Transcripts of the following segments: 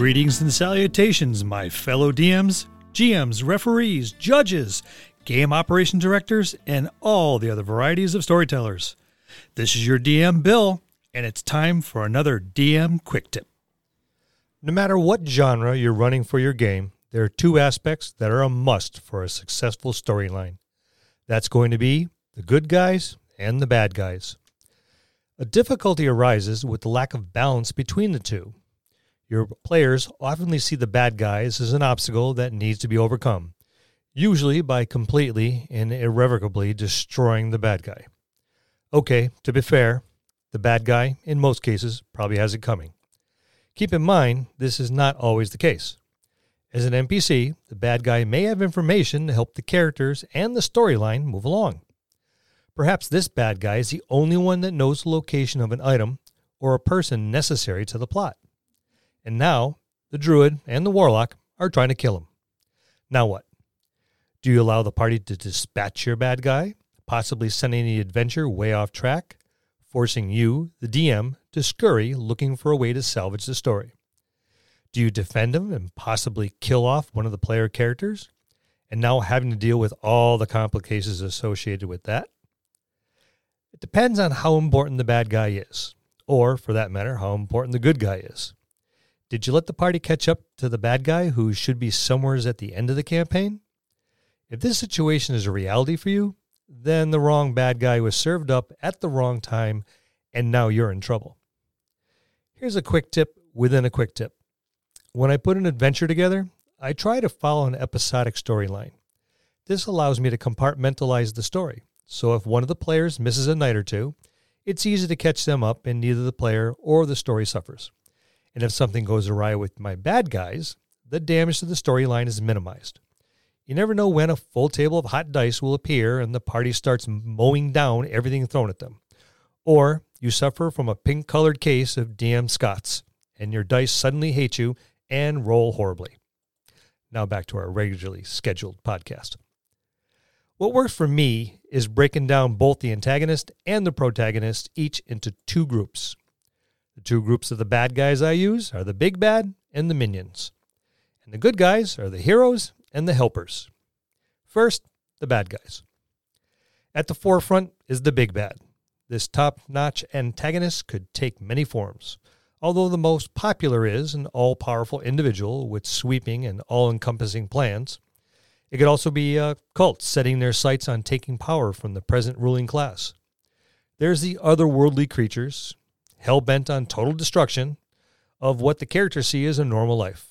Greetings and salutations, my fellow DMs, GMs, referees, judges, game operation directors, and all the other varieties of storytellers. This is your DM, Bill, and it's time for another DM Quick Tip. No matter what genre you're running for your game, there are two aspects that are a must for a successful storyline. That's going to be the good guys and the bad guys. A difficulty arises with the lack of balance between the two. Your players often see the bad guys as an obstacle that needs to be overcome, usually by completely and irrevocably destroying the bad guy. Okay, to be fair, the bad guy, in most cases, probably has it coming. Keep in mind, this is not always the case. As an NPC, the bad guy may have information to help the characters and the storyline move along. Perhaps this bad guy is the only one that knows the location of an item or a person necessary to the plot. And now, the druid and the warlock are trying to kill him. Now what? Do you allow the party to dispatch your bad guy, possibly sending the adventure way off track, forcing you, the DM, to scurry looking for a way to salvage the story? Do you defend him and possibly kill off one of the player characters, and now having to deal with all the complications associated with that? It depends on how important the bad guy is, or, for that matter, how important the good guy is. Did you let the party catch up to the bad guy who should be somewheres at the end of the campaign? If this situation is a reality for you, then the wrong bad guy was served up at the wrong time, and now you're in trouble. Here's a quick tip within a quick tip. When I put an adventure together, I try to follow an episodic storyline. This allows me to compartmentalize the story. So if one of the players misses a night or two, it's easy to catch them up and neither the player or the story suffers. And if something goes awry with my bad guys, the damage to the storyline is minimized. You never know when a full table of hot dice will appear and the party starts mowing down everything thrown at them. Or you suffer from a pink colored case of DM Scots and your dice suddenly hate you and roll horribly. Now back to our regularly scheduled podcast. What works for me is breaking down both the antagonist and the protagonist each into two groups. The two groups of the bad guys I use are the big bad and the minions. And the good guys are the heroes and the helpers. First, the bad guys. At the forefront is the big bad. This top notch antagonist could take many forms, although the most popular is an all powerful individual with sweeping and all encompassing plans. It could also be a cult setting their sights on taking power from the present ruling class. There's the otherworldly creatures, hell bent on total destruction of what the characters see as a normal life.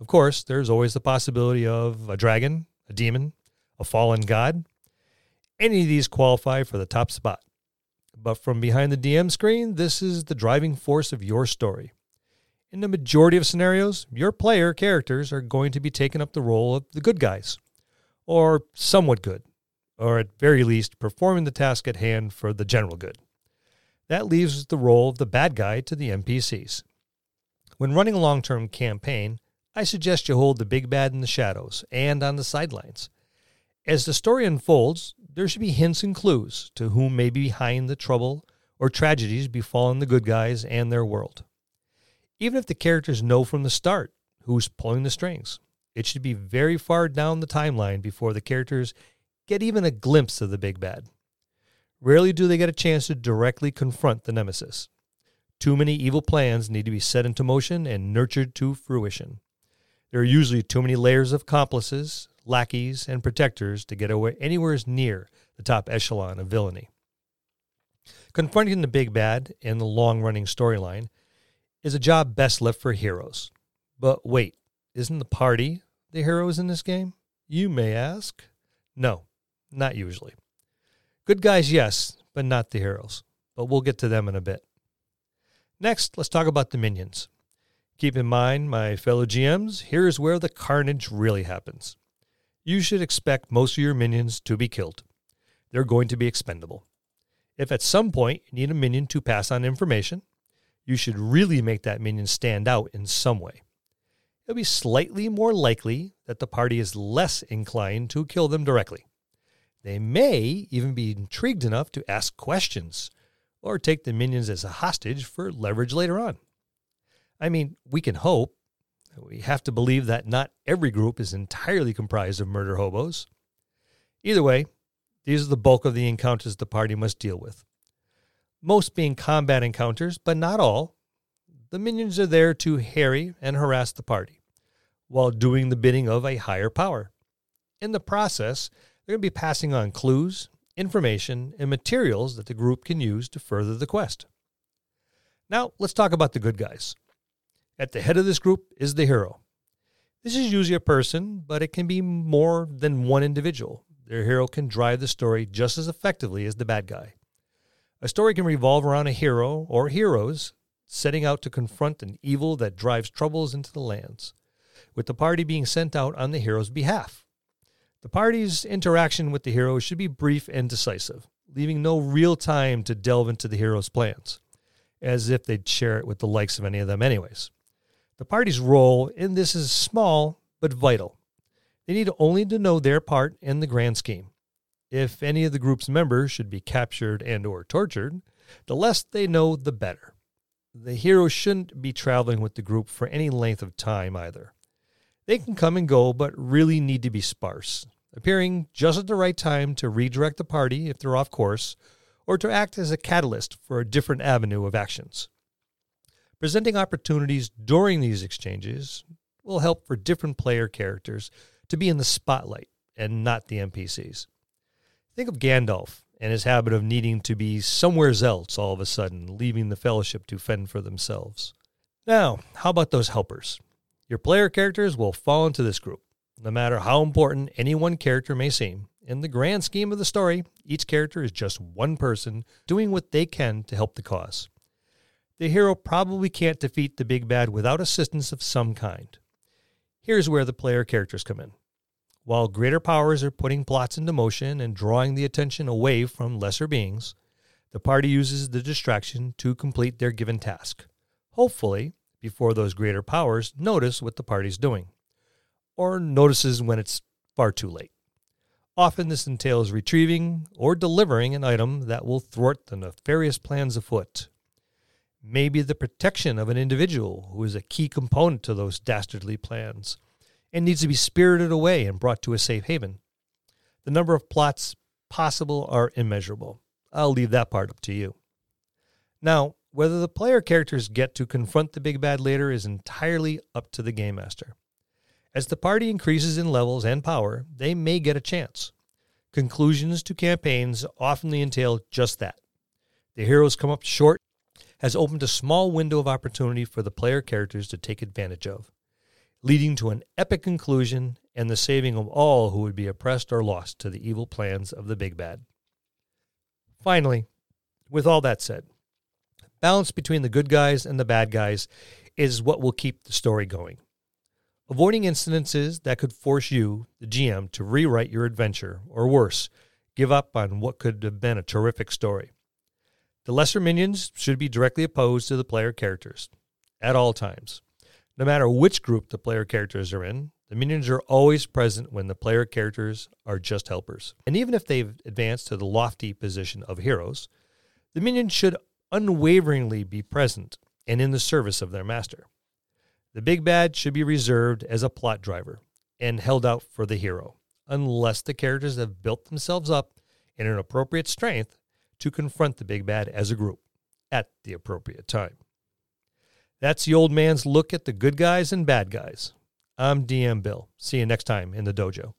Of course, there's always the possibility of a dragon, a demon, a fallen god. Any of these qualify for the top spot. But from behind the DM screen, this is the driving force of your story. In the majority of scenarios, your player characters are going to be taking up the role of the good guys, or somewhat good, or at very least performing the task at hand for the general good. That leaves the role of the bad guy to the NPCs. When running a long term campaign, I suggest you hold the big bad in the shadows and on the sidelines. As the story unfolds, there should be hints and clues to whom may be behind the trouble or tragedies befalling the good guys and their world. Even if the characters know from the start who's pulling the strings, it should be very far down the timeline before the characters get even a glimpse of the big bad. Rarely do they get a chance to directly confront the nemesis. Too many evil plans need to be set into motion and nurtured to fruition. There are usually too many layers of accomplices, lackeys, and protectors to get away anywhere near the top echelon of villainy. Confronting the big bad in the long running storyline is a job best left for heroes. But wait, isn't the party the heroes in this game? You may ask. No, not usually. Good guys, yes, but not the heroes. But we'll get to them in a bit. Next, let's talk about the minions. Keep in mind, my fellow GMs, here is where the carnage really happens. You should expect most of your minions to be killed. They're going to be expendable. If at some point you need a minion to pass on information, you should really make that minion stand out in some way. It'll be slightly more likely that the party is less inclined to kill them directly. They may even be intrigued enough to ask questions or take the minions as a hostage for leverage later on. I mean, we can hope. We have to believe that not every group is entirely comprised of murder hobos. Either way, these are the bulk of the encounters the party must deal with. Most being combat encounters, but not all. The minions are there to harry and harass the party while doing the bidding of a higher power. In the process, they're going to be passing on clues, information, and materials that the group can use to further the quest. Now, let's talk about the good guys. At the head of this group is the hero. This is usually a person, but it can be more than one individual. Their hero can drive the story just as effectively as the bad guy. A story can revolve around a hero or heroes setting out to confront an evil that drives troubles into the lands, with the party being sent out on the hero's behalf. The party's interaction with the hero should be brief and decisive, leaving no real time to delve into the hero's plans, as if they'd share it with the likes of any of them, anyways. The party's role in this is small but vital. They need only to know their part in the grand scheme. If any of the group's members should be captured and or tortured, the less they know the better. The hero shouldn't be traveling with the group for any length of time either. They can come and go, but really need to be sparse, appearing just at the right time to redirect the party if they're off course, or to act as a catalyst for a different avenue of actions. Presenting opportunities during these exchanges will help for different player characters to be in the spotlight and not the NPCs. Think of Gandalf and his habit of needing to be somewhere else all of a sudden, leaving the Fellowship to fend for themselves. Now, how about those helpers? Your player characters will fall into this group. No matter how important any one character may seem, in the grand scheme of the story, each character is just one person doing what they can to help the cause. The hero probably can't defeat the big bad without assistance of some kind. Here's where the player characters come in. While greater powers are putting plots into motion and drawing the attention away from lesser beings, the party uses the distraction to complete their given task. Hopefully, before those greater powers notice what the party's doing, or notices when it's far too late. Often this entails retrieving or delivering an item that will thwart the nefarious plans afoot. Maybe the protection of an individual who is a key component to those dastardly plans and needs to be spirited away and brought to a safe haven. The number of plots possible are immeasurable. I'll leave that part up to you. Now, whether the player characters get to confront the big bad later is entirely up to the game master. As the party increases in levels and power, they may get a chance. Conclusions to campaigns often entail just that. The heroes come up short has opened a small window of opportunity for the player characters to take advantage of, leading to an epic conclusion and the saving of all who would be oppressed or lost to the evil plans of the big bad. Finally, with all that said, balance between the good guys and the bad guys is what will keep the story going. Avoiding incidences that could force you, the GM, to rewrite your adventure, or worse, give up on what could have been a terrific story. The lesser minions should be directly opposed to the player characters at all times. No matter which group the player characters are in, the minions are always present when the player characters are just helpers. And even if they've advanced to the lofty position of heroes, the minions should unwaveringly be present and in the service of their master. The big bad should be reserved as a plot driver and held out for the hero, unless the characters have built themselves up in an appropriate strength to confront the big bad as a group at the appropriate time. That's the old man's look at the good guys and bad guys. I'm DM Bill. See you next time in the dojo.